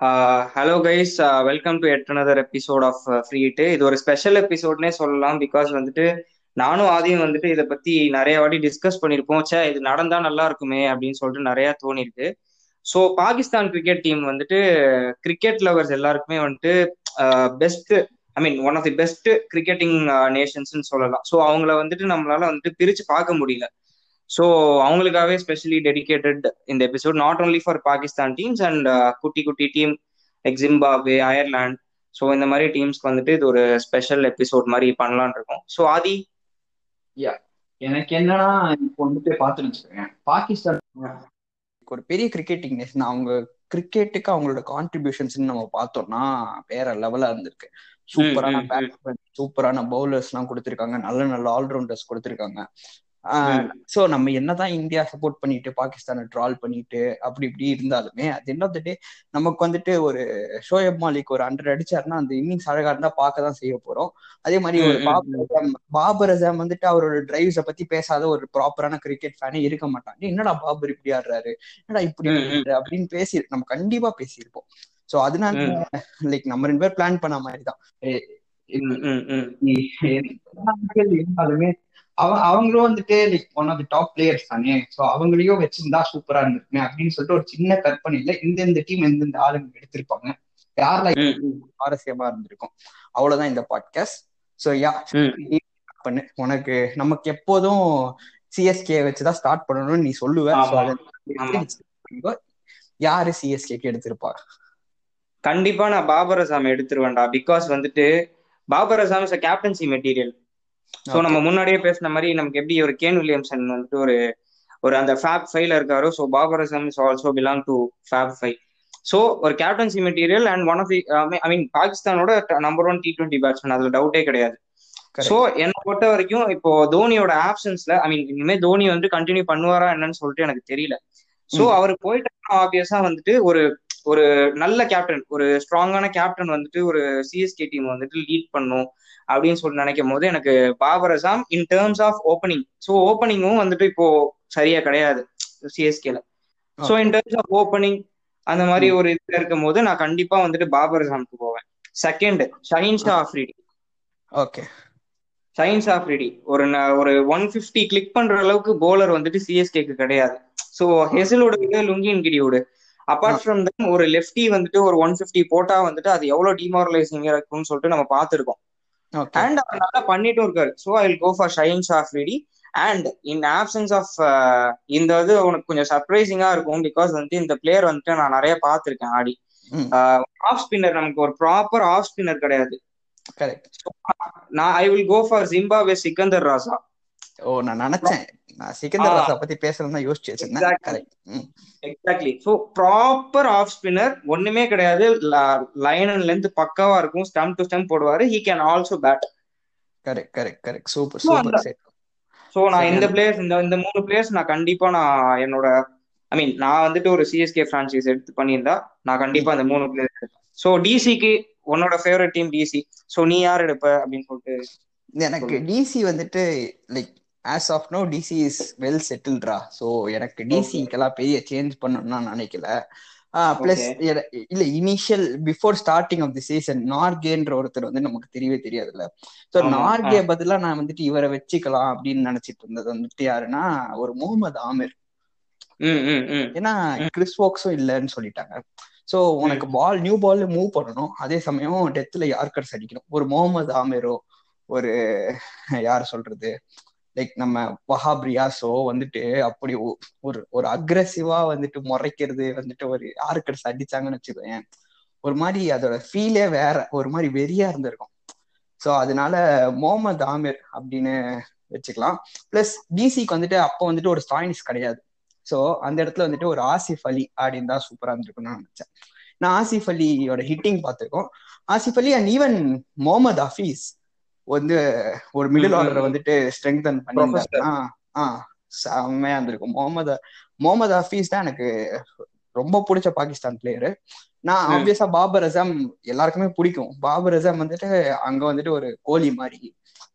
Hello guys welcome to yet another episode of ஃப்ரீட்டு இது ஒரு special எபிசோட்னே சொல்லலாம் பிகாஸ் வந்துட்டு நானும் ஆதியும் வந்துட்டு இதை பத்தி நிறைய வாட்டி டிஸ்கஸ் பண்ணியிருப்போம். சே இது நடந்தா நல்லா இருக்குமே அப்படின்னு சொல்லிட்டு நிறைய தோணிருக்கு ஸோ பாகிஸ்தான் கிரிக்கெட் டீம் வந்துட்டு கிரிக்கெட் லவர்ஸ் எல்லாருக்குமே வந்துட்டு best I mean one of the best cricketing நேஷன்ஸ்னு சொல்லலாம். ஸோ அவங்கள வந்துட்டு நம்மளால வந்துட்டு பிரிச்சு பார்க்க முடியல. ஸோ அவங்களுக்காகவே ஸ்பெஷலி டெடிக்கேட்டட் இந்த episode not only for Pakistan teams and குட்டி குட்டி team like Zimbabwe Ireland so இந்த மாதிரி டீம்ஸ்க்கு வந்துட்டு இது ஒரு ஸ்பெஷல் எபிசோட் மாதிரி பண்ணலான் இருக்கோம். ஸோ ஆதி? யா எனக்கு என்னன்னா இப்போ வந்துட்டு பார்த்துன்னு பாகிஸ்தான் ஒரு பெரிய கிரிக்கெட்டிங் நேஷன் அவங்க கிரிக்கெட்டுக்கு அவங்களோட கான்ட்ரிபியூஷன்ஸ் நம்ம பார்த்தோம்னா வேற லெவலா இருந்திருக்கு. சூப்பரான பேட்ஸ்மேன் சூப்பரான பவுலர்ஸ் எல்லாம் கொடுத்திருக்காங்க. நல்ல நல்ல ஆல்ரவுண்டர்ஸ் கொடுத்திருக்காங்க. சோ நம்ம என்னதான் இந்தியா சப்போர்ட் பண்ணிட்டு பாகிஸ்தானை ட்ரால் பண்ணிட்டு அப்படி இப்படி இருந்தாலுமே அது என்ன டே நமக்கு வந்துட்டு ஒரு ஷோயப் மாலிக் ஒரு ஹண்ட்ரட் அடிச்சாருன்னா அந்த இன்னிங்ஸ் அழகா இருந்தா பார்க்க தான் செய்ய போறோம் அதே மாதிரி ஒரு பாபர் அசாம் பாபர் அசாம் வந்துட்டு அவரோட டிரைவ்ஸ பத்தி பேசாத ஒரு ப்ராப்பரான கிரிக்கெட் ஃபேனே இருக்க மாட்டாங்க என்னடா பாபர் இப்படி ஆடுறாரு என்னடா இப்படி அப்படின்னு பேசி நம்ம கண்டிப்பா பேசியிருப்போம் சோ அதனால லைக் நம்ம ரெண்டு பேர் பிளான் பண்ண மாதிரி தான் இருந்தாலுமே அவ அவங்களும் வந்துட்டு like one of the top players தானே. ஸோ அவங்களையும் வச்சிருந்தா சூப்பரா இருந்திருக்குமே அப்படின்னு சொல்லிட்டு ஒரு சின்ன கற்பனையில இந்த டீம் எந்தெந்த ஆளுங்க எடுத்திருப்பாங்க. யாரெல்லாம் சுவாரஸ்யமா இருந்திருக்கும். அவ்வளவுதான் இந்த பாட்காஸ்ட் ஸோ யா பண்ணு. உனக்கு நமக்கு எப்போதும் சிஎஸ்கே வச்சுதான் ஸ்டார்ட் பண்ணணும்னு நீ சொல்லுவ. யாரு சிஎஸ்கேக்கு எடுத்திருப்பா? கண்டிப்பா நான் பாபர் அசாம் எடுத்துருவேன்டா. பிகாஸ் வந்துட்டு Babar Azam is captaincy material so நம்ம முன்னாடியே பேசின மாதிரி நமக்கு எப்படி ஒரு கேன் வில்லியம்சன் வந்துட்டு ஒரு ஒரு அந்த ஃபேப் ஃபைவ்ல இருக்காரோ so Babar Azam is also belong to fab five so ஒரு captaincy material and one of the I mean பாகிஸ்தானோட number one T twenty batsman அதுல டவுட்டே கிடையாது. ஸோ என்னை பொறுத்த வரைக்கும் இப்போ தோனியோட ஆப்ஷன்ஸ்ல ஐ மீன் இனிமே தோனி வந்து கண்டினியூ பண்ணுவாரா என்னன்னு சொல்லிட்டு எனக்கு தெரியல. ஸோ அவர் போயிட்டாருன்னா ஆப்வியஸா வந்துட்டு ஒரு ஒரு நல்ல கேப்டன் ஒரு ஸ்ட்ராங்கான கேப்டன் வந்துட்டு ஒரு சிஎஸ்கே டீம் வந்துட்டு லீட் பண்ணும். அப்படின்னு சொல்லி நினைக்கும் போது எனக்கு Babar Azam in terms of opening so ஓப்பனிங்கும் வந்துட்டு இப்போ சரியா கிடையாது. சிஎஸ்கேல so in terms of opening அந்த மாதிரி ஒரு இதுல இருக்கும் போது நான் கண்டிப்பா வந்துட்டு பாபர் அசாம்க்கு போவேன். செகண்ட் ஷஹீன் ஷா ஆஃப்ரிடி ஓகே ஷஹீன் ஷா ஆஃப்ரிடி ஒரு ஒரு ஒன் பிப்டி கிளிக் பண்ற அளவுக்கு போலர் வந்துட்டு சிஎஸ்கேக்கு கிடையாது. ஸோ ஹெசலோட இது லுங்கின் கிடியோடு அப்பார்ட் ஃப்ரம் தம் ஒரு லெஃப்டி வந்துட்டு ஒரு ஒன் பிப்டி போட்டா வந்துட்டு அது எவ்வளவு டிமாரலைசிங் இருக்கும்னு சொல்லிட்டு நம்ம பார்த்துருக்கோம். அண்ட் அவர் நல்லா பண்ணிட்டும் இருக்காரு. So I will go for shine Shah Afridi and in options of இந்த இது உனக்கு கொஞ்சம் சர்ப்ரைசிங்கா இருக்கும் பிகாஸ் வந்துட்டு இந்த பிளேயர் வந்துட்டு நான் நிறைய பார்த்துருக்கேன் ஆடி. ஆஃப் ஸ்பின்னர் நமக்கு ஒரு ப்ராப்பர் ஆஃப் ஸ்பின்னர் கிடையாது. நான் I will go for Zimbabwe Sikandar Raza oh நான் நினைச்சேன். நான் சிக்கந்தர் ராசா பத்தி பேசலாம் யோசிச்சு வச்சிருந்தேன். Exactly so proper off spinner ஒண்ணுமே கிடையாது. லைன் அண்ட் லென்த் பக்காவா இருக்கும். ஸ்டம் டு ஸ்டம் போடுவாரு. He can also bat correct correct correct super super so நான் இந்த பிளேயர்ஸ் இந்த இந்த மூணு பிளேயர்ஸ் நான் கண்டிப்பா நான் என்னோட ஐ மீன் நான் வந்துட்டு ஒரு சிஎஸ்கே பிரான்ச்சைஸ் எடுத்து பண்ணியிருந்தா நான் கண்டிப்பா அந்த மூணு எடுப்பேன். ஸோ டிசிக்கு உன்னோட ஃபேவரட் டீம் டிசி ஸோ நீ யார் எடுப்ப அப்படின்னு சொல்லிட்டு எனக்கு டிசி வந்துட்டு like as of no DC is well செட்டில்ட்ரா so எனக்கு டிசிக்கெல்லாம் பெரிய சேஞ்ச் பண்ணணும்னு நான் நினைக்கல. பிளஸ் இல்ல initial before starting of the season நார்கேன்ற ஒருத்தர் வந்து நமக்கு தெரியவே தெரியாதுல்ல. ஸோ நார்கே பதிலா நான் வந்துட்டு இவரை வச்சுக்கலாம் அப்படின்னு நினைச்சிட்டு இருந்தது வந்துட்டு யாருன்னா ஒரு முகமது ஆமிர். ஏன்னா கிறிஸ் வாக்ஸும் இல்லைன்னு சொல்லிட்டாங்க. சோ உனக்கு பால் நியூ பால் மூவ் பண்ணணும். அதே சமயம் டெத்ல யார்கர்ஸ் அடிக்கணும்? ஒரு முகமது ஆமிரோ ஒரு யார் சொல்றது? லைக் நம்ம வஹாப்ரியாஸோ வந்துட்டு அப்படி ஒரு ஒரு அக்ரெசிவா வந்துட்டு முறைக்கிறது வந்துட்டு ஒரு யார்கர்ஸ் அடிச்சாங்கன்னு வச்சுக்கோங்க ஒரு மாதிரி அதோட ஃபீலே வேற ஒரு மாதிரி வெறியா இருந்திருக்கும். ஸோ அதனால முகமது ஆமிர் அப்படின்னு வச்சுக்கலாம். பிளஸ் டிசிக்கு வந்துட்டு அப்போ வந்துட்டு ஒரு ஸ்டாயினிஸ் கிடையாது. ஸோ அந்த இடத்துல வந்துட்டு ஒரு ஆசிஃப் அலி அப்படின்னு தான் சூப்பரா இருந்திருக்கும்னு நினைச்சேன். நான் ஆசிஃப் அலியோட ஹிட்டிங் பார்த்துருக்கோம். ஆசிஃப் அலி அண்ட் ஈவன் முகமது ஹஃபீஸ் வந்து ஒரு மிடில் ஆர்டரை வந்துட்டு ஸ்ட்ரெங்தன் பண்ணியிருந்தாருன்னா ஆஹ் செம்மையா இருந்திருக்கும். முகமது முகமது ஹஃபீஸ் தான் எனக்கு ரொம்ப பிடிச்ச பாகிஸ்தான் பிளேயரு நான் ஆப்வியஸா பாபர் அசாம் எல்லாருக்குமே பிடிக்கும். பாபர் அசாம் வந்துட்டு அங்க வந்துட்டு ஒரு கோலி மாதிரி.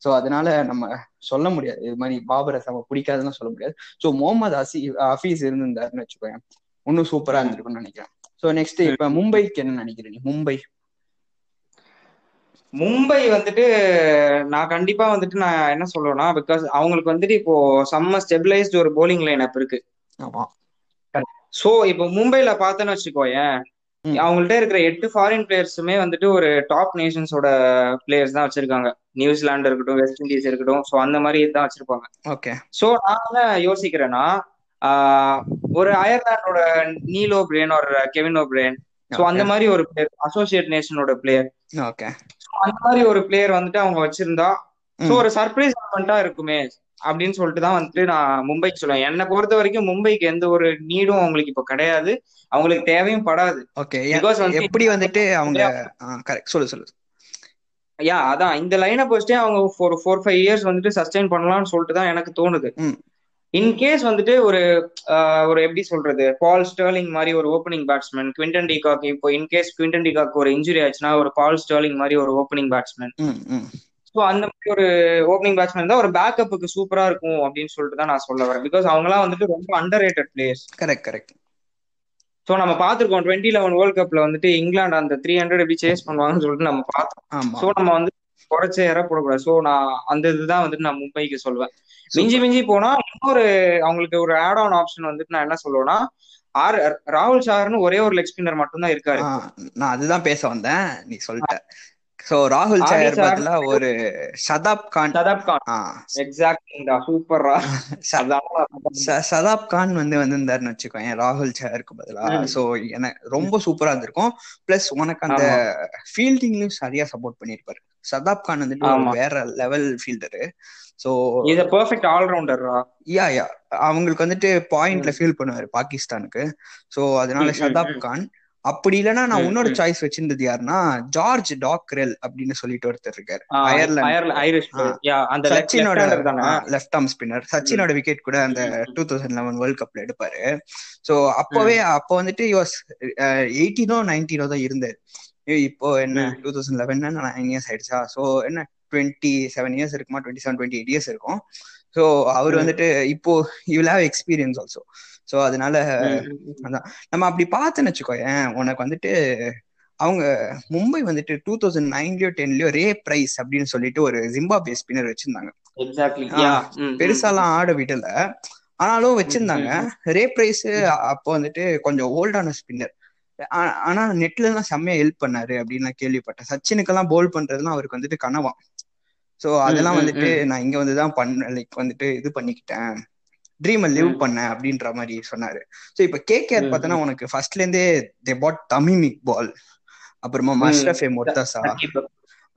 சோ அதனால நம்ம சொல்ல முடியாது. இது மாதிரி பாபர் அசாம பிடிக்காதுன்னு சொல்ல முடியாது. சோ முகமது அசி ஹஃபீஸ் இருந்திருந்தாருன்னு வச்சுக்கோங்க இன்னும் சூப்பரா இருந்திருக்கும்னு நினைக்கிறேன். சோ நெக்ஸ்ட் இப்ப மும்பைக்கு என்ன நினைக்கிற நீ மும்பை. மும்பை வந்துட்டு நான் கண்டிப்பா வந்துட்டு நான் என்ன சொல்லுவேன்னா பிகாஸ் அவங்களுக்கு வந்துட்டு இப்போ செம்ம ஸ்டெபிளைஸ்டு ஒரு போலிங் லைன் அப் இருக்கு. சோ இப்போ மும்பைல பார்த்தேன்னு வச்சுக்கோயேன். அவங்கள்ட்ட இருக்கிற எட்டு ஃபாரின் பிளேயர்ஸுமே வந்துட்டு ஒரு டாப் நேஷன்ஸோட பிளேயர்ஸ் தான் வச்சிருக்காங்க. நியூசிலாந்து இருக்கட்டும் வெஸ்ட் இண்டீஸ் இருக்கட்டும் சோ அந்த மாதிரி தான் வச்சிருப்பாங்க. ஓகே சோ நான் என்ன யோசிக்கிறேன்னா ஒரு அயர்லாண்டோட நீலோ பிரேன் ஒரு கெவின் ஓ பிரேன் சோ அந்த மாதிரி ஒரு பிளேயர் அசோசியேட் நேஷனோட பிளேயர் ஓகே அந்த மாதிரி ஒரு பிளேயர் வந்துட்டு அவங்க வச்சிருந்தா சோ. ஒரு சர்ப்ரைஸ் எலமெண்டா இருக்குமே அப்படின்னு சொல்லிட்டு தான் வந்துட்டு நான் மும்பைக்கு சொல்லுவேன். என்னை பொறுத்த வரைக்கும் மும்பைக்கு எந்த ஒரு நீடும் அவங்களுக்கு இப்போ கிடையாது. அவங்களுக்கு தேவையும் படாது. ஓகே எப்படி வந்துட்டு அவங்க கரெக்ட் சொல்லு சொல்லு. யா அதான். இந்த லைனை வச்சுட்டே அவங்க ஒரு ஃபோர் ஃபைவ் இயர்ஸ் வந்துட்டு சஸ்டைன் பண்ணலாம்னு சொல்லிட்டு தான் எனக்கு தோணுது. ம். இன் கேஸ் வந்துட்டு ஒரு ஒரு எப்படி சொல்றது பால் ஸ்டர்லிங் மாதிரி ஒரு ஓப்பனிங் பேட்ஸ்மேன் குவிண்டன் டிகாக் இப்போ in case Quinton de Kock ஒரு இன்ஜுரி ஆச்சுன்னா ஒரு பால் ஸ்டர்லிங் மாதிரி ஒரு ஓப்பனிங் பேட்ஸ்மேன் ஸோ அந்த மாதிரி ஒரு ஓப்பனிங் பேட்ஸ்மேன் தான் ஒரு பேக்கப்புக்கு சூப்பரா இருக்கும் அப்படின்னு சொல்லிட்டு தான் நான் சொல்ல வரேன். பிகாஸ் அவங்கலாம் வந்துட்டு ரொம்ப underrated players correct correct so நம்ம பார்த்துருக்கோம் டுவெண்ட்டி லெவன் வேர்ல்ட் கப்ல வந்துட்டு இங்கிலாந்து அந்த த்ரீ ஹண்ட்ரட் எப்படி சேஸ் பண்ணுவாங்கன்னு சொல்லிட்டு நம்ம பார்த்தோம். ஸோ நம்ம வந்து குறைச்ச இற போடக்கூடாது. ஸோ நான் அந்த இதுதான் வந்துட்டு நான் மும்பைக்கு சொல்லுவேன் மிஞ்சி மிஞ்சி போனா இன்னொரு அவங்களுக்கு ஒரு ஆட் ஆன் ஆப்ஷன் வந்துட்டு நான் என்ன சொல்லுவேன்னா ஆர் ராகுல் சார்னு ஒரே ஒரு லெக் ஸ்பின்னர் மட்டும் தான் இருக்காரு நான் அதுதான் பேச வந்தேன். நீ சொல்லிட்ட. சோ ராகுல் சார் பதிலா ஒரு சதாப் கான். சதாப் கான். எக்ஸாக்ட்லா சூப்பர்ரா ச- அதான் ச- சதாப் கான் வந்து வந்திருந்தாருன்னு வச்சுக்கோங்க ராகுல் சாருக்கு பதிலா. சோ எனக்கு ரொம்ப சூப்பரா இருந்திருக்கும். பிளஸ் உனக்கு அந்த ஃபீல்டிங்லயும் சரியா சப்போர்ட் பண்ணிருப்பாரு சதாப் கான் வந்துட்டு வேற லெவல் ஃபீல்டரு சோ இது பெர்ஃபெக்ட் ஆல்ரவுண்டர்ரா யா யா அவங்களுக்கு வந்துட்டு பாயிண்ட்ல ஃபீல் பண்ணுவாரு பாகிஸ்தானுக்கு. சோ அதனால ம். கான். அப்படி இல்லைன்னா நான் இன்னொரு. சாய்ஸ் வச்சிருந்தது யாருன்னா ஜார்ஜ் டாக்ரெல் அப்படின்னு சொல்லிட்டு ஒருத்தர் இருக்காரு. அயர்லாந்து. சச்சினோட லெஃப்ட் ஆர்ம் ஸ்பின்னர் சச்சினோட விக்கெட் கூட அந்த டூ தௌசண்ட் லெவன் வேர்ல்ட் கப்ல எடுப்பாரு. சோ அப்பவே அப்போ வந்துட்டு யோஸ் எயிட்டீனோ நைன்டீனோ தான் இருந்தாரு. இப்போ என்ன. Two thousand eleven nine years ஆயிடுச்சா? சோ என்ன? டுவெண்ட்டி செவன் இயர்ஸ் இருக்குமா? Twenty seven twenty eight years இருக்கும். சோ அவர். வந்துட்டு இப்போ you have experience also so அதனால. அதான். நம்ம அப்படி பார்த்தேன்னு வச்சுக்கோயேன் உனக்கு வந்துட்டு அவங்க மும்பை வந்துட்டு டூ தௌசண்ட் நைன்லயோ டென்லயோ ரே பிரைஸ் அப்படின்னு சொல்லிட்டு ஒரு ஜிம்பாப்வே ஸ்பின்னர் வச்சிருந்தாங்க. பெருசாலாம் ஆட விடல. ஆனாலும் வச்சிருந்தாங்க. Ray Price. அப்போ வந்துட்டு கொஞ்சம் ஓல்டான ஸ்பின்னர் ஆனா நெட்ல எல்லாம் செம்மையா ஹெல்ப் பண்ணாரு அப்படின்னு நான் கேள்விப்பட்டேன். சச்சினுக்கெல்லாம் போல் பண்றதுலாம் அவருக்கு வந்துட்டு கனவாம் சோ அதெல்லாம் வந்துட்டு. நான் இங்க வந்துதான் பண்ண லைக் வந்துட்டு இது பண்ணிக்கிட்டேன். ட்ரீமை லிவ் ம், பண்ணேன் அப்படின்ற மாதிரி சொன்னாரு. சோ இப்ப கேகேஆர் ம், பார்த்தோன்னா. உனக்கு ஃபர்ஸ்ட்ல இருந்தே தே பாட் தமிமிக் பால் அப்புறமா. மஷ்ரஃபே ச- மொர்தசா சகீப்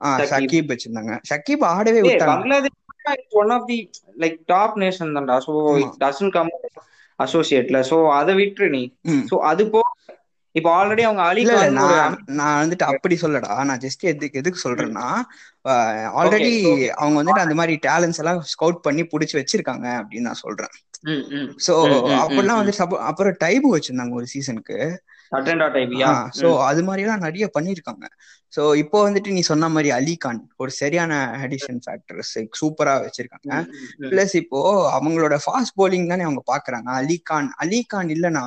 ஆஹ் சகீப் வச்சிருந்தாங்க. ஷக்கீப் ஆடவே விட்டாங்க. Bangladesh one of the like top nation தான்டா. சோ இட் டசன்ட் கம் அசோசியேட்ல சோ அதை விட்டுரு நீ. சோ அது போ இப்போ ஆல்ரெடி அவங்க ஒரு நான் நான் வந்துட்டு அப்படி சொல்லடா. நான் ஜஸ்ட் எதுக்கு எதுக்கு. சொல்றேன்னா ஆல்ரெடி அவங்க வந்துட்டு அந்த மாதிரி டேலண்ட்ஸ் எல்லாம் ஸ்கவுட் பண்ணி புடிச்சு வச்சிருக்காங்க அப்படின்னு நான் சொல்றேன். சோ அப்பெல்லாம் வந்து அப்புறம் டைபு வச்சிருந்தாங்க ஒரு சீசனுக்கு சோ அது மாதிரி எல்லாம் நிறைய பண்ணிருக்காங்க. சோ இப்போ வந்துட்டு நீ சொன்ன மாதிரி அலி கான் ஒரு சரியான அடிஷன் ஃபேக்டர்ஸ் சூப்பரா வச்சிருக்காங்க. பிளஸ் இப்போ அவங்களோட ஃபாஸ்ட் bowling தானே அவங்க பாக்குறாங்க. அலி கான் அலி கான் இல்லனா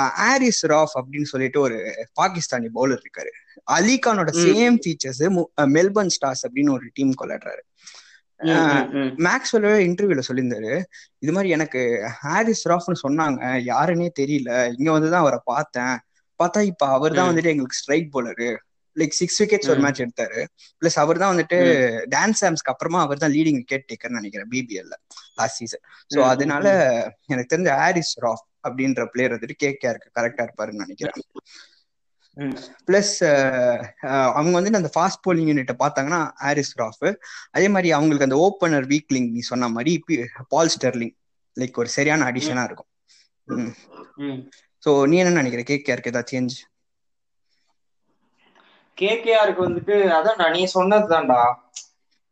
ஆரிஸ் ராஃப் அப்படின்னு சொல்லிட்டு ஒரு பாகிஸ்தானி பவுலர் இருக்காரு. அலி கானோட ம் சேம் ஃபீச்சர்ஸ் மெல்பர்ன் ஸ்டார்ஸ் அப்படின்னு ஒரு டீம் ம் மேக்ஸ்வெல் இன்டர்வியூல சொல்லியிருந்தாரு. இது மாதிரி எனக்கு ஹாரிஸ் ராஃப்னு சொன்னாங்க. யாருன்னே தெரியல. இங்க வந்துதான் அவரை பார்த்தேன். பார்த்தா இப்ப அவர் தான் வந்துட்டு எங்களுக்கு strike bowler like six wickets ஒரு மேட்ச் எடுத்தாரு. பிளஸ் அவர் தான் வந்துட்டு டான்ஸ் சாம்ஸ்க்கு அப்புறமா அவர் தான் லீடிங் விக்கெட் டேக்கர்னு நினைக்கிறேன் பிபிஎல்ல லாஸ்ட் சீசன் ஸோ அதனால எனக்கு தெரிஞ்ச ஹாரிஸ் ராஃப் அப்படின்ற பிளேயர் வந்துட்டு கேகேஆருக்கு கரெக்டா இருப்பாருன்னு நினைக்கிறேன். பிளஸ் அவங்க வந்து அந்த ஃபாஸ்ட் போலிங் யூனிட்டை பார்த்தாங்கன்னா ஹாரிஸ் ராஃப் அதே மாதிரி அவங்களுக்கு அந்த ஓப்பனர் வீக்லிங் நீ சொன்ன மாதிரி பால் ஸ்டெர்லிங் லைக் ஒரு சரியான அடிஷனா இருக்கும். ஸோ நீ என்ன நினைக்கிற? கேகேஆருக்கு ஏதாவது சேஞ்ச் கேகேஆருக்கு வந்துட்டு அதான் நீ சொன்னதுதான்டா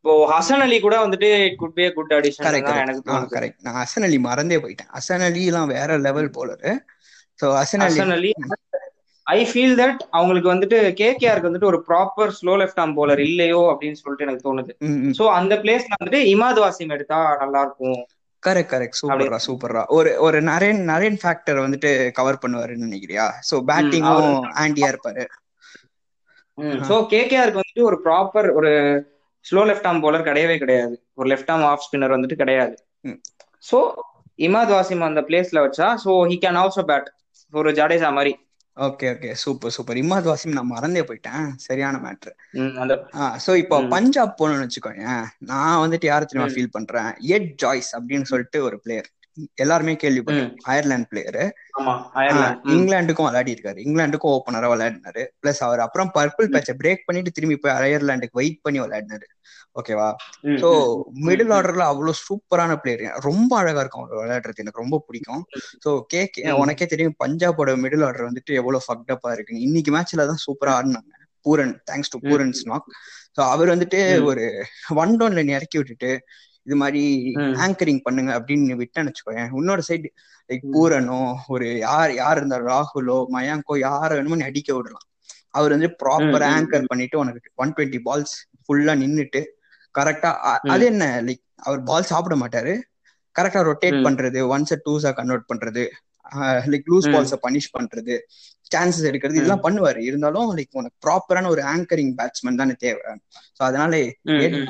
இப்போ ஹசன் அலி கூட வந்துட்டு குட் பி குட் அடிஷன் எனக்கு கரெக்ட் நான் ஹசன் அலி மறந்தே போயிட்டேன். ஹசன் அலி எல்லாம் வேற level bowler so Hasan Ali I feel that அவங்களுக்கு வந்துட்டு கேகேஆருக்கு வந்துட்டு ஒரு proper slow left arm bowler இல்லையோ அப்படின்னு சொல்லிட்டு எனக்கு தோணுது. சோ அந்த பிளேஸ்ல வந்துட்டு இமாத் வாசிம் எடுத்தா நல்லா இருக்கும் கரெக்ட் கரெக்ட் சூப்பர்ரா சூப்பர்ரா ஒரு ஒரு நரேன் நரேன் ஃபேக்டர் வந்துட்டு கவர் பண்ணுவாருன்னு நினைக்கிறியா? சோ பேட்டிங்கும் ஆண்டியா இருப்பாரு. சோ கேகேஆருக்கு வந்துட்டு ஒரு ப்ராப்பர் ஒரு ஸ்லோ லெஃப்ட் ஆர்ம் போலர் கிடையவே கிடையாது. ஒரு லெஃப்ட் ஆர்ம் ஆஃப் ஸ்பின்னர் வந்துட்டு கிடையாது. சோ இமாத் வாசிம் அந்த பிளேஸ்ல வச்சா so he can also bat ஒரு ஜடேஜா மாதிரி. Okay okay super super Imad Wasim நான் மறந்தே போயிட்டேன். சரியான மேட்ரு சோ இப்போ பஞ்சாப் போகணும்னு வச்சுக்கோங்க நான் வந்துட்டு யார தெரியுமா ஃபீல் பண்றேன்? எட் ஜாய்ஸ் அப்படின்னு சொல்லிட்டு ஒரு பிளேயர் எல்லாருமே கேள்விப்பட்டேன். அயர்லாந்து பிளேயரு இங்கிலாந்துக்கும் விளையாடி இருக்காரு இங்கிலாந்துக்கும் ஓப்பனரா விளையாடினாரு. பிளஸ் அவர் அப்புறம் பர்பிள் பேட்சை பிரேக் பண்ணிட்டு திரும்பி போய் அயர்லாண்டுக்கு வெயிட் பண்ணி விளையாடினாரு. ஓகேவா சோ மிடில் ஆர்டர்ல அவ்வளவு சூப்பரான பிளேயர் ரொம்ப அழகா இருக்கும் அவர் விளையாடுறது. எனக்கு ரொம்ப பிடிக்கும். சோ கே உனக்கே தெரியும் பஞ்சாபோட மிடில் ஆர்டர் வந்துட்டு எவ்வளவு ஃபக்டப்பா இருக்குன்னு. இன்னைக்கு மேட்ச்ல தான் சூப்பரா ஆடினாங்க. Pooran thanks to Pooran snug so அவர் வந்துட்டு ஒரு ஒன் டவுன்ல இறக்கி விட்டுட்டு இது மாதிரி ஆங்கரிங் பண்ணுங்க அப்படின்னு விட்டேன்னு வச்சுக்கோயேன். இன்னொரு சைடு லைக் பூரனோ ஒரு யார் யார் இருந்தா ராகுலோ மயாங்கோ யார வேணுமோ நீ அடிக்க விடலாம். அவர் வந்து ப்ராப்பர் ஆங்கர் பண்ணிட்டு உனக்கு ஒன் டுவெண்ட்டி பால்ஸ் ஃபுல்லா நின்னுட்டு கரெக்டா அது என்ன லைக் அவர் பால் சாப்பிட மாட்டாரு. கரெக்டா ரொட்டேட் பண்றது ஒன்ஸ் டூஸா கன்வெர்ட் பண்றது லைக் லூஸ் பால்ஸ பனிஷ் பண்றது சான்சஸ் எடுக்கிறது இதெல்லாம் பண்ணுவாரு. இருந்தாலும் லைக் உனக்கு ப்ராப்பரான ஒரு ஆங்கரிங் பேட்ஸ்மேன் தானே தேவை. ஸோ அதனால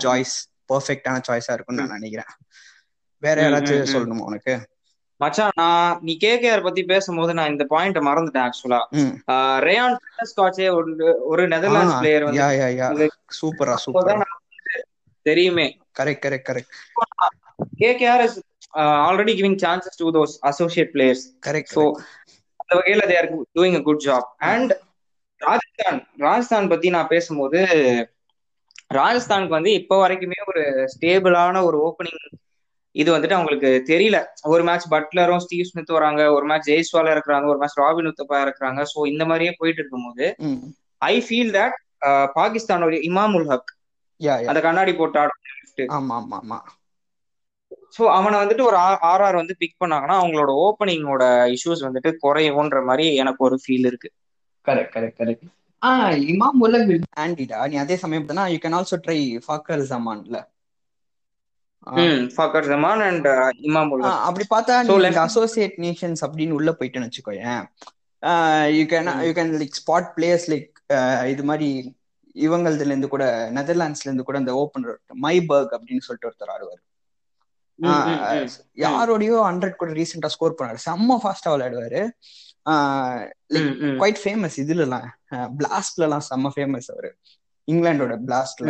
ஜாய்ஸ் பர்ஃபெக்டான சாய்ஸா இருக்கும்னு நான் நினைக்கிறேன். வேற யாராச்சும் சொல்லணுமா உனக்கு? மச்சான் நான் நீ கேகேஆர் பத்தி பேசும்போது நான் இந்த பாயிண்ட் மறந்துட்டேன் ஆக்சுவலா ரேயான் ஸ்காட்சே ஒரு நெதர்லாண்ட்ஸ் பிளேயர் வந்து சூப்பரா சூப்பரா. தெரியுமே. Correct correct correct. KKR is already giving chances to those associate players correct so அந்த வகையில they are doing a good job and Rajasthan Rajasthan பத்தி நான் பேசும்போது ராஜஸ்தானுக்கு வந்து இப்போ வரைக்குமே ஒரு ஸ்டேபிளான ஒரு ஓப்பனிங் இது வந்துட்டு அவங்களுக்கு தெரியல. ஒரு மேட்ச் பட்லரும் ஸ்டீவ் ஸ்மித் வராங்க ஒரு மேட்ச் ஜெய்ஸ்வாலா இருக்கிறாங்க ஒரு மேட்ச் ராபின் உத்தப்பா இருக்கிறாங்க. ஸோ இந்த மாதிரியே போயிட்டு இருக்கும்போது ஐ ஃபீல் தட் பாகிஸ்தானோட இமாம் உல் ஹக் அந்த கண்ணாடி போட்டு ஆடும் ஸோ அவனை வந்துட்டு ஒரு ஆர் ஆர் வந்து பிக் பண்ணாங்கன்னா அவங்களோட ஓப்பனிங்கோட இஷ்யூஸ் வந்துட்டு குறையும்ன்ற மாதிரி எனக்கு ஒரு ஃபீல் இருக்கு. கரெக்ட் கரெக்ட் கரெக்ட் இமாம் உலக் ஆண்டிடா. நீ அதே சமயம் பார்த்தா you can also try Fakhar ஜமான்ல Fakhar Zaman and இமாம் உலக் அப்படி பார்த்தா நீ அசோசியேட் நேஷன்ஸ் அப்படின்னு உள்ள போயிட்டேன்னு வச்சுக்கோயேன். You can you can like spot players like இது மாதிரி இவங்கள்துல இருந்து கூட நெதர்லாண்ட்ஸ்ல இருந்து கூட அந்த ஓப்பனர் மைபர்க் அப்படின்னு சொல்லிட்டு ஒருத்தர் ஆடுவார். யாரோடயோ ஹண்ட்ரட் கூட ரீசெண்டா ஸ்கோர் பண்ணாரு. செம்ம ஃபாஸ்டா விளையாடுவாரு. குவைட் ஃபேமஸ் இதுலலாம். பிளாஸ்ட்ல எல்லாம் செம்ம ஃபேமஸ் அவரு. இங்கிலாண்டோட பிளாஸ்ட்ல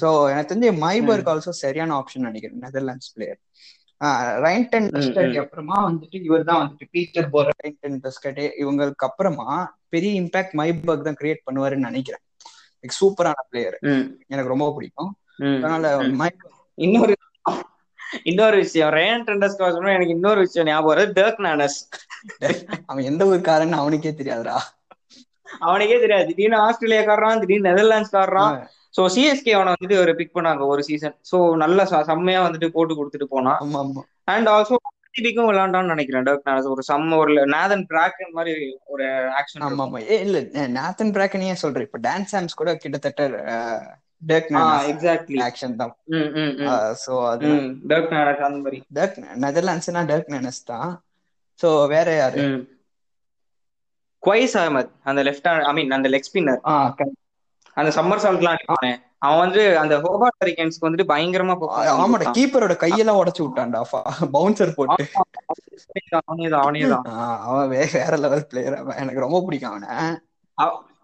சோ எனக்கு தெரிஞ்சு மைபர்க் ஆல்சோ சரியான ஆப்ஷன் நினைக்கிறேன் Netherlands player Ryan ten Doeschate அப்புறமா வந்துட்டு இவர் தான் வந்துட்டு பீட்டர் போர் ரைன்டன் டஸ்கட் இவங்களுக்கு அப்புறமா பெரிய இம்பாக்ட் மைபர்க் தான் கிரியேட் பண்ணுவாருன்னு நினைக்கிறேன். சூப்பரான பிளேயர் எனக்கு ரொம்ப பிடிக்கும். அதனால மைபர்க் இன்னொரு இன்னொரு விஷயம் ரேன் டெண்டஸ் எனக்கு இன்னொரு விஷயம் ஞாபகம் வருது டர்க் நானஸ். அவன் எந்த ஒரு காரன்னு அவனுக்கே தெரியாதுடா. அவனுக்கே தெரியாது. திடீர்னு ஆஸ்திரேலியா காடுறான் திடீர்னு நெதர்லாண்ட்ஸ் காடுறான் சோ சிஎஸ்கே அவனை வந்துட்டு ஒரு பிக் பண்ணாங்க ஒரு சீசன் சோ நல்ல செம்மையா வந்துட்டு போட்டு கொடுத்துட்டு போனான் அண்ட் ஆல்சோ டிபிக்கும் விளையாண்டான்னு நினைக்கிறேன் டர்க் நானஸ். ஒரு செம்ம ஒரு நேதன் பிராக் மாதிரி ஒரு ஆக்ஷன் ஆமா ஆமா. இல்ல நேதன் பிராக்கனே சொல்றேன் இப்ப டான்ஸ் சாம்ஸ் கூட கிட்டத்தட்ட டர்க் எக்ஸாக்ட்லி ஆக்ஷன் தான் சோ அது டர்க் நானஸ் அந்த மாதிரி டர்க் நெதர்லாண்ட்ஸ்னா டர்க் நானஸ் தான். சோ வேற யாரு? குவைஸ் அஹமத் அந்த லெஃப்ட் ஐ மீன் அந்த லெக் ஸ்பின்னர் அந்த சம்மர் சால்ட்லாம் அடிப்பானே. அவன் வந்து அந்த ஹோபார்ட் ஹரிகன்ஸ்க்கு வந்துட்டு பயங்கரமா ஆமாடா கீப்பரோட கையெல்லாம் உடைச்சு விட்டான்டா பவுன்சர் போட்டு. அவனேதான் அவனேதான் அவன் வேற லெவல் பிளேயர் அவன் எனக்கு ரொம்ப பிடிக்கும் அவனை.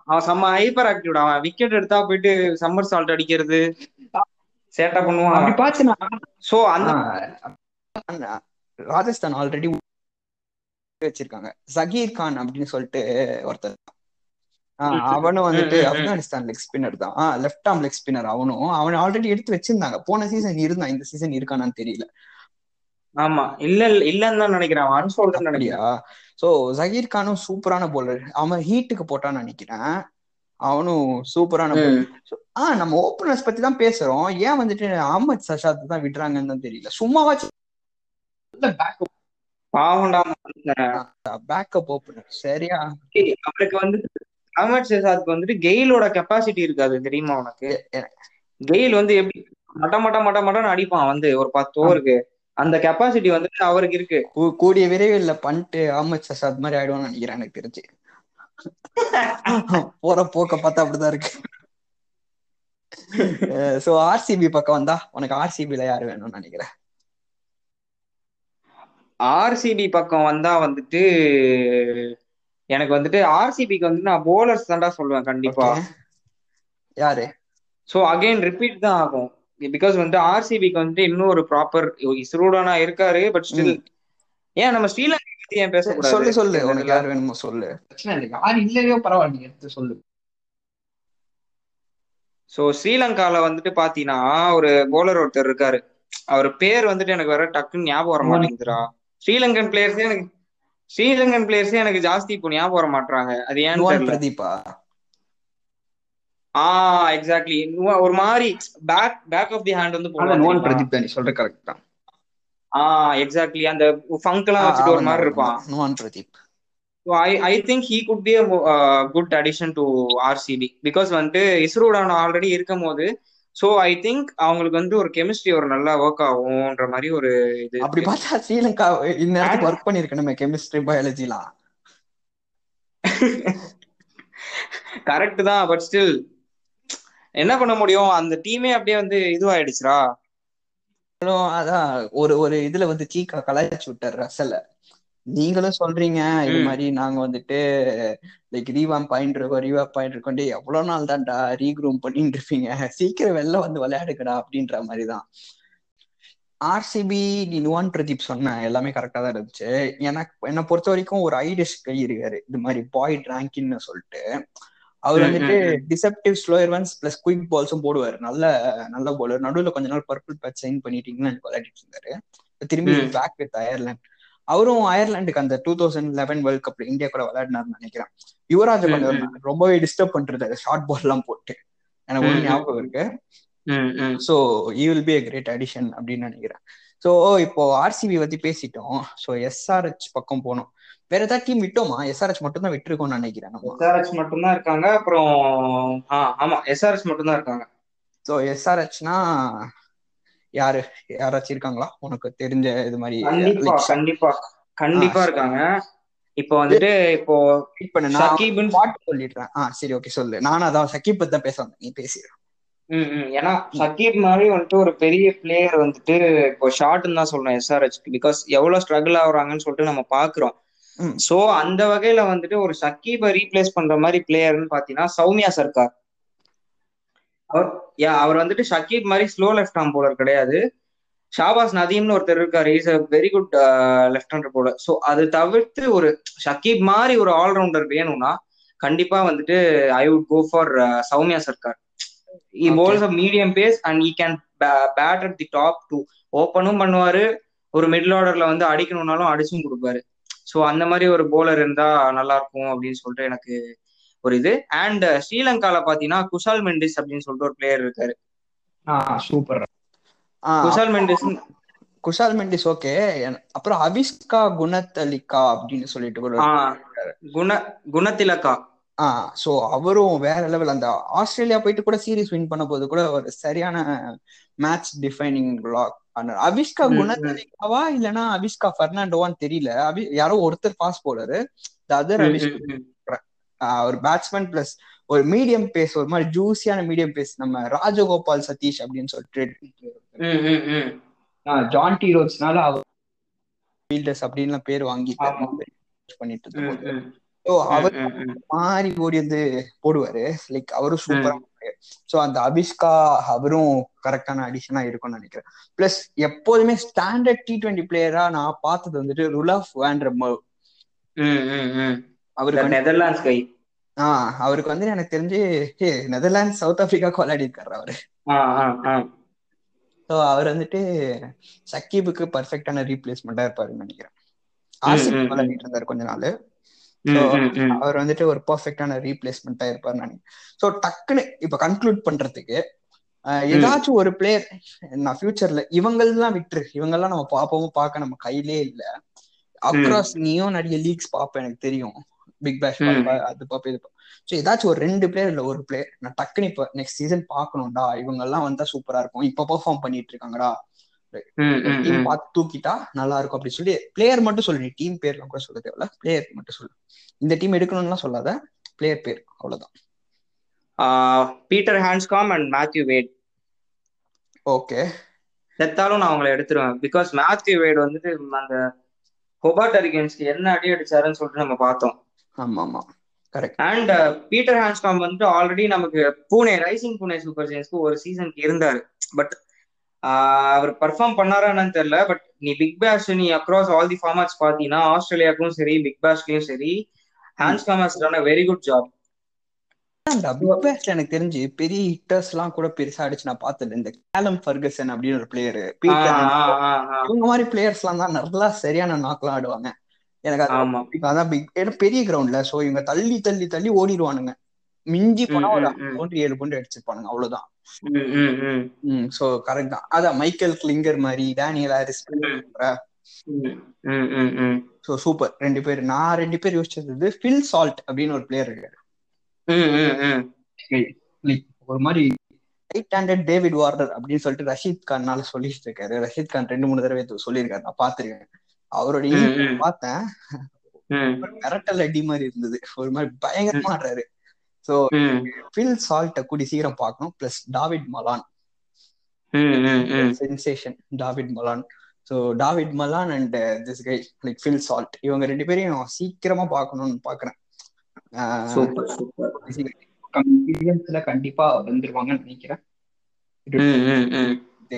அவன் செம்ம ஹைப்பர் ஆக்டிவ் அவன் விக்கெட் எடுத்தா போயிட்டு சம்மர் சால்ட் அடிக்கிறது சேட்டா பண்ணுவான். அப்படி பாத்துனா சோ அந்த ராஜஸ்தான் ஆல்ரெடி வச்சிருக்காங்க. ஜகீர் கான் அப்படின்னு சொல்லிட்டு ஒருத்தர் அவனும் வந்துட்டு ஆப்கானிஸ்தான் லெக் ஸ்பின்னர் தான். லெஃப்ட் ஆர்ம் லெக் ஸ்பின்னர் அவனும். அவன் ஆல்ரெடி எடுத்து வச்சிருந்தாங்க. போன சீசன் இருந்தான். இந்த சீசன் இருக்கானான்னு தெரியல. ஆமா. இல்ல இல்லன்னு தான் நினைக்கிறேன். அவன் அன்சோல்டு நினைக்கிறேன். சோ ஜகீர் கானும் சூப்பரான போலர் அவன் ஹீட்டுக்கு போட்டான்னு நினைக்கிறேன். அவனும் சூப்பரான ஆஹ் நம்ம ஓப்பனர்ஸ் பத்தி தான் பேசுறோம். ஏன் வந்துட்டு அஹமத் சஷாத் தான் விடுறாங்கன்னு தான் தெரியல. சும்மாவாச்சும் பேக்கப் ஓப்பனர் சரியா? அவனுக்கு வந்து அஹமத் ஷெசாத்க்கு வந்துட்டு கெயிலோட கெப்பாசிட்டி இருக்காது தெரியுமா உனக்கு? கெயில் வந்து எப்படி மட்ட மட்ட மட்ட மட்டன்னு அடிப்பான் வந்து ஒரு பத்து ஓவருக்கு அந்த கெப்பாசிட்டி வந்துட்டு அவருக்கு இருக்கு. கூடிய விரைவில் பண்ணிட்டு அஹமத் சசாத் மாதிரி ஆயிடுவான்னு நினைக்கிறேன் எனக்கு தெரிஞ்சு. போற போக்க பார்த்தா அப்படிதான் இருக்கு. சோ ஆர்சிபி பக்கம் வந்தா உனக்கு ஆர்சிபில யாரு வேணும்னு நினைக்கிறேன்? ஆர்சிபி பக்கம் வந்தா வந்துட்டு எனக்கு வந்துட்டு ஆர்சிபிக்கு வந்து நான் போலர்ஸ் தான்டா சொல்லுவேன் கண்டிப்பா. யாரு? சோ அகைன் ரிப்பீட் தான் ஆகும். பிகாஸ் வந்து ஆர்சிபிக்கு வந்துட்டு இன்னும் ஒரு ப்ராப்பர் இஸ்ரூடானா இருக்காரு பட் ஸ்டில் ஏன் நம்ம ஸ்ரீலங்கா பத்தி ஏன் பேசக்கூடாது? சொல்லு சொல்லு உனக்கு யார் வேணுமோ சொல்லு. பிரச்சனை இல்லை. யார் இல்லையோ பரவாயில்ல நீ எடுத்து சொல்லு. சோ ஸ்ரீலங்கால வந்துட்டு பாத்தீங்கன்னா ஒரு போலர் ஒருத்தர் இருக்காரு. அவர் பேர் வந்துட்டு எனக்கு வர டக்குன்னு ஞாபகம் வர மாட்டேங்குதுடா. ஸ்ரீலங்கன் பிளேயர்ஸே எனக்கு ஸ்ரீலங்கன் பிளேயர்ஸே எனக்கு ஜாஸ்தி இப்போ ஞாபகம் வர மாட்டாங்க அது தெரியல. பிரதீபா ஆ எக்ஸாக்ட்லி ஒரு மாதிரி back back of the hand வந்து போடுவாங்க பிரதீப் தான் சொல்ற கரெக்ட் தான். ஆ எக்ஸாக்ட்லி அந்த ஃபங்க் எல்லாம் வச்சுட்டு ஒரு மாதிரி இருப்பான். Nuwan Pradeep. I I think he could be a good addition to RCB because வந்துட்டு இஸ்ரோடான ஆல்ரெடி இருக்கும் போது சோ ஐ திங்க் அவங்களுக்கு வந்து ஒரு கெமிஸ்ட்ரி ஒரு நல்லா ஒர்க் ஆகும்ன்ற மாதிரி ஒரு இது. அப்படி பார்த்தா ஸ்ரீலங்கா இந்நேரத்துக்கு ஒர்க் பண்ணிருக்கணுமே கெமிஸ்ட்ரி பயாலஜிலாம் கரெக்ட் தான் பட் ஸ்டில் என்ன பண்ண முடியும்? அந்த டீமே அப்படியே வந்து இதுவாயிடுச்சுரா அதான் ஒரு ஒரு இதுல வந்து சீக்கா கலாய்ச்சி விட்டார் ரசல நீங்களும் சொல்றீங்க இது மாதிரி நாங்க வந்துட்டு லைக் ரீவாம் பாயிண்ட் இருக்கோம் ரீவா பாயிண்ட் இருக்கோம் எவ்வளவு நாள் தான்டா ரீக்ரூம் பண்ணிட்டு இருப்பீங்க? சீக்கிரம் வெளில வந்து விளையாடுக்கடா அப்படின்ற மாதிரிதான். ஆர்சிபி நீ நுவான் பிரதீப் சொன்ன எல்லாமே கரெக்டா தான் இருந்துச்சு. எனக்கு என்னை பொறுத்த வரைக்கும் ஒரு ஐடிஷ் கை இருக்காரு இது மாதிரி பாய்ட் ரேங்கின்னு சொல்லிட்டு. அவர் வந்துட்டு deceptive slower ones plus quick பால்ஸும் போடுவார். நல்ல நல்ல போலர் நடுவில் கொஞ்ச நாள் பர்பிள் பேட்ச் சைன் பண்ணிட்டீங்கன்னு எனக்கு விளையாடிட்டு இருந்தாரு. திரும்பி பேக் வித் அயர்லாண்ட் அவரும் அயர்லாண்டுக்கு அந்த டூ தௌசண்ட் லெவன் வேர்ல்ட் கப்ல இந்தியா கூட விளையாடினார்னு நினைக்கிறேன். யுவராஜ் கொஞ்சம் ரொம்பவே டிஸ்டர்ப் பண்றது ஷார்ட் பால் எல்லாம் போட்டு. எனக்கு ஒரு ஞாபகம் இருக்கு. So you will be a great addition அப்படின்னு நினைக்கிறேன். சோ இப்போ ஆர்சிபி பத்தி பேசிட்டோம். சோ எஸ்ஆர்ஹெச் பக்கம் போனோம். வேற ஏதாவது டீம் விட்டோமா? எஸ்ஆர்ஹெச் மட்டும் தான் விட்டுருக்கோம்னு நினைக்கிறேன் எஸ்ஆர்ஹெச் மட்டும் தான் இருக்காங்க. அப்புறம் ஆமா எஸ்ஆர்ஹெச் மட்டும் தான் இருக்காங்க. சோ எஸ்ஆர்ஹெச்னா யாரு? யாராச்சும் இருக்காங்களா? உனக்கு தெரிஞ்ச இது மாதிரி கண்டிப்பா கண்டிப்பா. கண்டிப்பா இருக்காங்க. இப்போ வந்துட்டு இப்போ இப்ப நான் பாட்டு சொல்லிடுறேன். ஆ சரி ஓகே சொல்லு. நானும் அதான் சக்கீப் பத்தி தான் பேச வந்தேன். நீ பேசிடுறேன் ம் ஏன்னா சக்கீப் மாதிரி வந்துட்டு ஒரு பெரிய பிளேயர் வந்துட்டு இப்போ ஷார்ட்னு தான் சொல்றேன் எஸ்ஆர்ஹெச் பிகாஸ் எவ்வளவு ஸ்ட்ரகிள் ஆகுறாங்கன்னு சொல்லிட்டு நம்ம பாக்குறோம். சோ அந்த வகையில வந்துட்டு ஒரு சக்கீபை ரீப்ளேஸ் பண்ற மாதிரி பிளேயர்னு பாத்தீங்கன்னா சௌமியா சர்க்கார் அவர் யா அவர் வந்துட்டு ஷக்கீப் மாதிரி ஸ்லோ லெஃப்ட் ஆம் போலர் கிடையாது. ஷாபாஸ் நதீம்னு ஒருத்தர் இருக்காரு. Is a very good left hander bowler so அது தவிர்த்து ஒரு ஷக்கீப் மாதிரி ஒரு ஆல்ரவுண்டர் வேணும்னா கண்டிப்பா வந்துட்டு I would go for Soumya Sarkar he bowls a medium pace and he can bat at the top too ஓப்பனும் பண்ணுவாரு. ஒரு மிடில் ஆர்டர்ல வந்து அடிக்கணும்னாலும் அடிச்சும் கொடுப்பாரு. ஸோ அந்த மாதிரி ஒரு போலர் இருந்தா நல்லா இருக்கும் அப்படின்னு சொல்லிட்டு எனக்கு ஒரு இது. அண்ட் ஸ்ரீலங்கால பாத்தீங்கன்னா குஷால் மெண்டிஸ் அப்படின்னு சொல்லிட்டு ஒரு பிளேயர் இருக்காரு. சூப்பர் குஷால் மெண்டிஸ் குஷால் மெண்டிஸ் ஓகே அப்புறம் அவிஸ்கா குணத்தலிகா அப்படின்னு சொல்லிட்டு ஒரு குண குணத்திலக்கா. ஆ சோ அவரும் வேற லெவல் அந்த ஆஸ்திரேலியா போயிட்டு கூட சீரீஸ் வின் பண்ண போது கூட ஒரு சரியான மேட்ச் டிஃபைனிங் பிளாக் அவிஸ்கா குணத்தலிகாவா இல்லனா அவிஸ்கா பெர்னாண்டோவான்னு தெரியல. யாரோ ஒருத்தர் ஃபாஸ்ட் போலரு அதர் அவிஸ்கா ஒரு பேட்ஸ்மேன் பிளஸ் ஒரு மீடியம் பேஸ் ஒரு மாதிரி ஜூசியான மீடியம் பேஸ் நம்ம ராஜகோபால் சதீஷ் அப்படின்னு சொல்லிட்டு ஜான் டி ரோட்ஸ்னால அவர் ஃபீல்டர்ஸ் அப்படின்னு பேர் வாங்கி பண்ணிட்டு ஸோ அவர் மாறி ஓடி வந்து போடுவாரு. லைக் அவரும் சூப்பரா ஸோ அந்த அபிஷ்கா அவரும் கரெக்டான அடிஷனா இருக்கும்னு நினைக்கிறேன். பிளஸ் எப்போதுமே ஸ்டாண்டர்ட் டி ட்வெண்ட்டி பிளேயரா நான் பார்த்தது வந்துட்டு ருலாஃப் வேண்ட்ரமவ் அவருக்கு நெதர்லாண்ட்ஸ் கை ஆஹ் அவருக்கு வந்து எனக்கு தெரிஞ்சு நெதர்லாந்து சவுத் ஆப்பிரிக்காவுக்கு விளையாடி இருக்காரு அவரு. ஸோ அவர் வந்துட்டு சக்கீபுக்கு பர்ஃபெக்டான ரீப்ளேஸ்மெண்டா இருப்பாருன்னு நினைக்கிறேன். ஆர்சிபி விளையாடிட்டு இருந்தாரு கொஞ்ச நாள். அவர் வந்துட்டு ஒரு பர்ஃபெக்டான ரீப்ளேஸ்மெண்டா இருப்பாரு நினைக்கிறேன். ஸோ டக்குன்னு இப்ப கன்க்ளூட் பண்றதுக்கு ஏதாச்சும் ஒரு பிளேயர் நான் ஃபியூச்சர்ல இவங்கெல்லாம் விட்டுரு. இவங்கெல்லாம் நம்ம பார்ப்போம் பார்க்க நம்ம கையிலே இல்ல. அக்ராஸ் நீயும் நிறைய லீக்ஸ் பார்ப்பேன் எனக்கு தெரியும். பிக் பேஷ் அது பார்ப்பேன் இது ஸோ ஏதாச்சும் ஒரு ரெண்டு பிளேயர் இல்ல ஒரு பிளேயர் நான் டக்குன்னு இப்ப நெக்ஸ்ட் சீசன் பார்க்கணும்டா. இவங்க எல்லாம் வந்தா சூப்பரா இருக்கும். இப்ப பெர்ஃபார்ம் பண்ணிட்டு இருக்காங்கடா. டீம் பார்த்து தூக்கிட்டா நல்லா இருக்கும் அப்படின்னு சொல்லி பிளேயர் மட்டும் சொல்லு டீம் பேர்லாம் கூட சொல்ல தேவையில்ல. பிளேயர் மட்டும் சொல்லு. இந்த டீம் எடுக்கணும்லாம் சொல்லாத. பிளேயர் பேர் அவ்வளவுதான். Peter Handscomb and Matthew Wade okay செத்தாலும் நான் அவங்களை எடுத்துருவேன். பிகாஸ் மேத்யூ வேட் வந்துட்டு அந்த ஹொபார்ட் அரிகன்ஸ்ட் என்ன அடி அடிச்சாருன்னு சொல்லிட்டு நம்ம பார்த்தோம். ஆமா ஆமா கரெக்ட் அண்ட் பீட்டர் ஹான்ஸ்காம் வந்துட்டு ஆல்ரெடி நமக்கு பூனே ரைசிங் பூனே சூப்பர் ஜெயின்ஸ்க்கு ஒரு சீசனுக்கு இருந்தாரு. பட் அவர் பர்ஃபார்ம் பண்ணாரான்னு தெரியல பட் நீ பிக் பேஷ் நீ அக்ராஸ் ஆல் தி ஃபார்மேட்ஸ் பாத்தீங்கன்னா ஆஸ்திரேலியாவுக்கும் சரி பிக் பேஷ்லயும் சரி Handscomb has done very good job big பேஷ்ல எனக்கு தெரிஞ்சு பெரிய ஹிட்டர்ஸ் எல்லாம் கூட பெருசா அடிச்சு நான் பார்த்தது இந்த கேலம் ஃபர்கசன் அப்படின்னு ஒரு பிளேயர் இவங்க மாதிரி பிளேயர்ஸ் எல்லாம் தான் நல்லா சரியான நாக்கெல்லாம் ஆடுவாங்க. எனக்கு அதான் பிக் ஏன்னா பெரிய கிரவுண்ட்ல சோ இவங்க தள்ளி தள்ளி தள்ளி ஓடிடுவானுங்க. மிஞ்சி போனா ஒரு பவுண்டரி ஏழு பவுண்டரி அடிச்சிருப்பானுங்க அவ்வளவுதான். சோ கரெக்ட் தான். அதான் மைக்கேல் கிளிங்கர் மாதிரி டேனியல் ஹாரிஸ் சோ சூப்பர் ரெண்டு பேர். நான் ரெண்டு பேர் யோசிச்சது ஃபில் சால்ட் அப்படின்னு ஒரு பிளேயர் இருக்காரு. ஒரு மாதிரி ரைட் ஹேண்டட் டேவிட் வார்னர் அப்படின்னு சொல்லிட்டு ரஷீத் கான்னால சொல்லிட்டு இருக்காரு. ரஷீத் கான் ரெண்டு மூணு தடவை சொல்லியிருக்காரு. நான் பாத்திருக்கேன் அவரோட பார்த்தேன். மிரட்டல் அடி மாதிரி இருந்தது. ஒரு மாதிரி பயங்கரமா ஆடுறாரு. சோ ஃபில் சால்ட்ட கூடி சீக்கிரம் பார்க்கணும். Plus Dawid Malan sensation Dawid Malan so Dawid Malan and this guy like Phil Salt இவங்க ரெண்டு பேரையும் சீக்கிரமா பார்க்கணும்னு பாக்குறேன் சீரியன்ஸ்ல கண்டிப்பா வந்துருவாங்கன்னு நினைக்கிறேன்.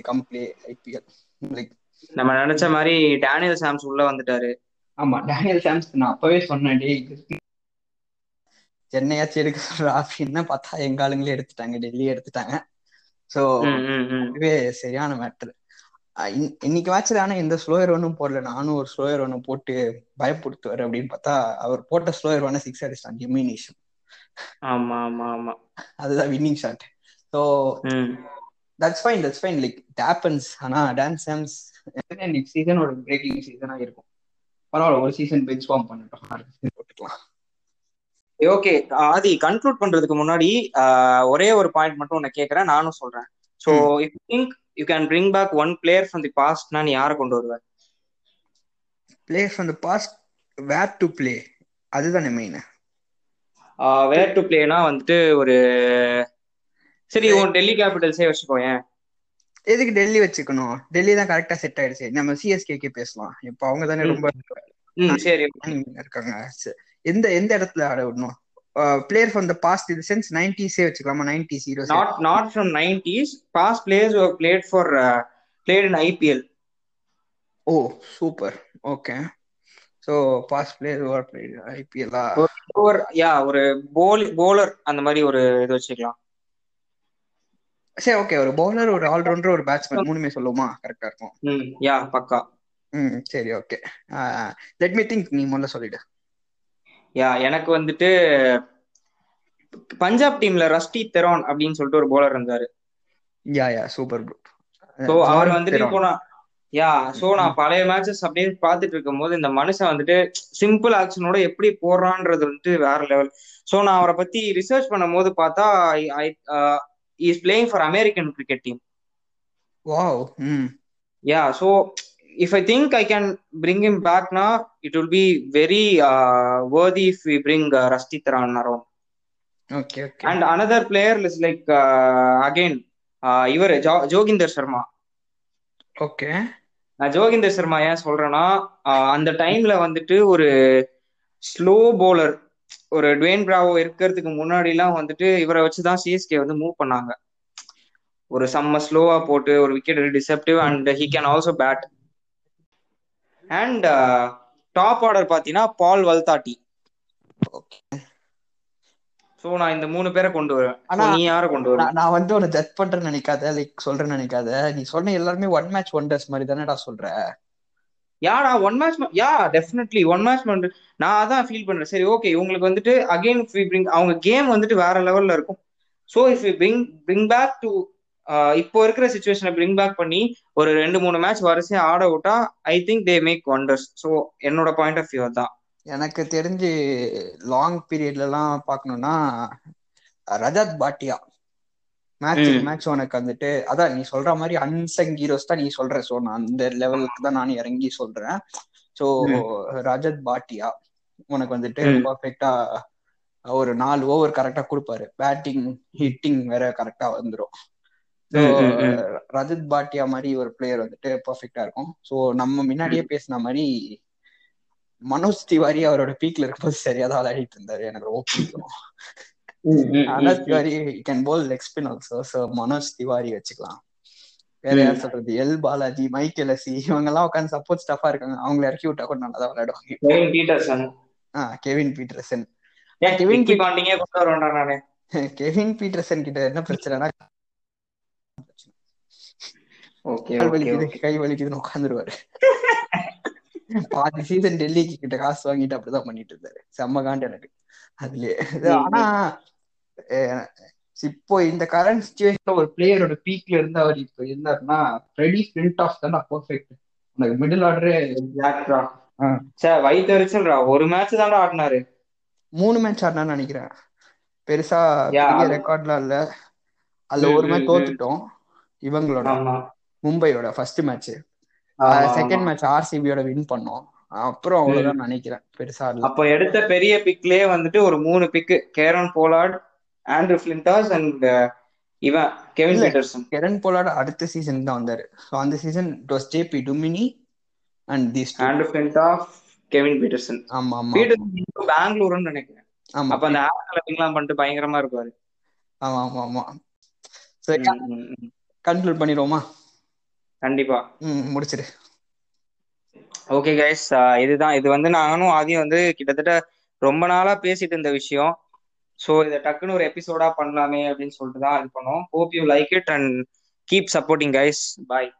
கம் பிளே ஐபிஎல் லைக் நம்ம நினைச்ச மாதிரி டேனியல் சாம்ஸ் உள்ள வந்துட்டாரு. ஆமா டேனியல் சாம்ஸ் நான் அப்பவே சொன்னேன் டே சென்னையாச்சும் எடுக்க சொல்ற அப்படின்னு பார்த்தா எங்க ஆளுங்களே எடுத்துட்டாங்க டெல்லி எடுத்துட்டாங்க. சோ இதுவே சரியான மேட்ரு இன்னைக்கு மேட்ச்ல ஆனா எந்த ஸ்லோயர் ஒன்னும் போடல. நானும் ஒரு ஸ்லோயர் ஒன்னு போட்டு பயப்படுத்துவாரு அப்படின்னு பார்த்தா அவர் போட்ட ஸ்லோயர் ஒன்னு சிக்ஸ் அடிச்சிட்டான் ஜெமினேஷன் ஆமா ஆமா ஆமா. அதுதான் winning shot so that's fine that's fine like டேப்பன்ஸ் ஆனா டான்ஸ் சாம்ஸ் நெக்ஸ்ட் சீசன் ஒரு பிரேக்கிங் சீசனா இருக்கும். பரவாயில்ல ஒரு சீசன் பெஞ்ச் ஃபார்ம் பண்ணட்டும். போட்டுக்கலாம். ஓகே ஆதி கன்க்ளூட் பண்றதுக்கு முன்னாடி ஒரே ஒரு பாயிண்ட் மட்டும் உன்னை கேக்குறேன் நானும் சொல்றேன். So if think you can bring back one player from the பாஸ்ட்னா நீ யாரை கொண்டு வருவ player from the past where to play அதுதானே மெயின் வேர் டு பிளேனா வந்துட்டு ஒரு சரி உன் டெல்லி கேபிட்டல்ஸே வச்சுக்கோ ஏன் எதுக்கு டெல்லி வச்சுக்கணும்? டெல்லி தான் கரெக்டா செட் ஆயிடுச்சு. நம்ம சிஎஸ்கேக்கே பேசலாம். இப்போ அவங்க தானே ரொம்ப சரி. இருக்காங்க. எந்த எந்த இடத்துல ஆட விடணும்? பிளேயர் ஃப்ரம் த பாஸ்ட் இது சென்ஸ் நைன்டிஸே வச்சுக்கலாமா? Ninety heroes not not from nineties past players are played for played in IPL oh super okay so past player are played IPL ஒரு யா ஒரு போல் போலர் அந்த மாதிரி ஒரு இது வச்சுக்கலாம். சரி ஓகே ஒரு பவுலர் ஒரு ஆல்ரவுண்டர் ஒரு பேட்ஸ்மேன் மூணுமே சொல்லுவோமா? கரெக்டா இருக்கும். ம் யா பக்கா. ம் சரி ஓகே லெட் மீ திங்க் நீ முதல்ல சொல்லிடு. யா எனக்கு வந்துட்டு பஞ்சாப் டீம்ல ரஸ்டி தெரோன் அப்படின்னு சொல்லிட்டு ஒரு போலர் இருந்தாரு. Yeah yeah super bro so அவர் வந்துட்டு இப்போ நான் யா சோ நான் பழைய மேட்சஸ் அப்படியே பாத்துட்டு இருக்கும் போது இந்த மனுஷன் வந்துட்டு சிம்பிள் ஆக்ஷனோட எப்படி போடுறான்றது வந்துட்டு வேற லெவல் சோ நான் அவரை பத்தி ரிசர்ச் பண்ணும் போது பார்த்தா is playing for American cricket team wow yeah so if I think I can bring him back now, it will be very uh, worthy if we bring uh, Rusty Tharan around. Okay, okay. And another player is like uh, again uh, இவர் Joginder Sharma okay நான் ஜோகிந்தர் சர்மா ஏன் சொல்றேன்னா அந்த டைம்ல வந்துட்டு ஒரு slow bowler ஒரு Dwayne Bravo இருக்கிறதுக்கு முன்னாடி எல்லாம் வந்துட்டு இவரை வச்சுதான் சிஎஸ்கே வந்து மூவ் பண்ணாங்க ஒரு செம்ம ஸ்லோவா போட்டு ஒரு wicket deceptive and he can also bat and top order பாத்தீங்கன்னா பால் வல்தாட்டி. சோ நான் இந்த மூணு பேரை கொண்டு வருவேன். ஆனா நீ யார கொண்டு வர நான் வந்து உன ஜட்ஜ் பண்றேன்னு நினைக்காத லைக் சொல்றேன்னு நினைக்காத. நீ சொன்ன எல்லாருமே ஒன் மேட்ச் ஒண்டர்ஸ் மாதிரி தானேடா சொல்ற. யாடா one match yeah definitely one match நான் அதான் ஃபீல் பண்றேன். சரி ஓகே உங்களுக்கு வந்துட்டு அகைன் அவங்க கேம் வந்துட்டு வேற லெவல்ல இருக்கும். So if you bring bring back to இப்போ இருக்கிற சுச்சுவேஷனை பிரிங் பேக் பண்ணி ஒரு ரெண்டு மூணு மேட்ச் வரிசையா ஆட விட்டா I think they make wonders so என்னோட பாயிண்ட் ஆஃப் வியூ தான் எனக்கு தெரிஞ்சு லாங் பீரியட்ல எல்லாம் பாக்கணும்னா ரஜத் பாட்டியா. மேட்ச் மேட்ச் உனக்கு வந்துட்டு அதான் நீ சொல்ற மாதிரி அன்சங் ஹீரோஸ் தான் நீ சொல்ற. சோ நான் அந்த லெவலுக்கு தான் நான் இறங்கி சொல்றேன். சோ ரஜத் பாட்டியா உனக்கு வந்துட்டு பர்ஃபெக்டா ஒரு நாலு ஓவர் கரெக்டா கொடுப்பாரு. பேட்டிங் ஹிட்டிங் வேற கரெக்டா வந்துடும் ஸோ ரஜத் பாட்டியா மாதிரி ஒரு பிளேயர் வந்துட்டு பர்ஃபெக்டா இருக்கும். ஸோ நம்ம முன்னாடியே பேசின மாதிரி மனோஜ் திவாரி அவரோட பீக்ல இருக்கும்போது சரியா தான் விளையாடிட்டு இருந்தாரு. எனக்கு ரொம்ப பிடிக்கும். Manoj Tiwari can bowl leg spin also so Manoj Tiwari வச்சுக்கலாம். வேற யார் சொல்றது? எல் பாலாஜி மைக்கேல் எஸ்சி இவங்க எல்லாம் உட்காந்து சப்போர்ட் ஸ்டஃபா இருக்காங்க. அவங்கள இறக்கி விட்டா கூட நல்லா தான் விளையாடுவாங்க ஆ கெவின் பீட்டர்சன் கெவின் நானு. கெவின் பீட்டர்சன் கிட்ட என்ன பிரச்சனைனா கால் வலிக்குது கை வலிக்குதுன்னு உட்காந்துருவாரு பாதி சீசன் டெல்லிக்கு கிட்ட காசு வாங்கிட்டு அப்படிதான் பண்ணிட்டு இருந்தாரு. செம்ம காண்டு எனக்கு. அதுலயே. ஆனா இப்போ இந்த கரண்ட் சுச்சுவேஷன்ல ஒரு பிளேயரோட பீக்ல இருந்து அவர் இப்போ இருந்தாருன்னா ஃப்ரெடி ஃபிளிண்ட் ஆஃப் தான் பெர்ஃபெக்ட் உனக்கு மிடில் ஆர்டரே சார் வயிற்றுச்சல்ரா ஒரு மேட்ச் தான்டா ஆடினாரு. மூணு மேட்ச் ஆடினான்னு நினைக்கிறேன். பெருசா ரெக்கார்ட்லாம் இல்ல. அதுல ஒரு மேட்ச் தோத்துட்டோம். இவங்களோட. மும்பையோட ஃபர்ஸ்ட் மேட்ச் செகண்ட் மேட்ச் ஆர்சிபியோட வின் பண்ணோம். அப்புறம் அவ்வளவுதான் நினைக்கிறேன். பெருசா இல்ல. அப்ப எடுத்த பெரிய பிக்லயே வந்துட்டு ஒரு மூணு big Kieron Pollard Andrew Flintoff and இவன் கெவின் பீட்டர்சன் கெரன் போலார்ட் அடுத்த சீசன் தான் வந்தாரு. சோ அந்த season it was JP Duminy and these Andrew Flintoff Kevin Pietersen ஆமா ஆமா. பீட்டர்சன் பெங்களூர்னு நினைக்கிறேன். ஆமா. அப்ப அந்த ஆப் கிளப்பிங்லாம் பண்ணிட்டு பயங்கரமா இருப்பாரு. ஆமா ஆமா ஆமா. சரி கன்க்ளூட் பண்ணிடுவோமா? கண்டிப்பா. ம் முடிச்சிரு ஓகே கைஸ் இதுதான். இது வந்து நானும் ஆதியும் வந்து கிட்டத்தட்ட ரொம்ப நாளா பேசிட்டு இருந்த விஷயம். ஸோ இதை டக்குன்னு ஒரு எபிசோடா பண்ணலாமே அப்படின்னு சொல்லிட்டு தான் இது பண்ணோம். Hope you like it and keep supporting guys bye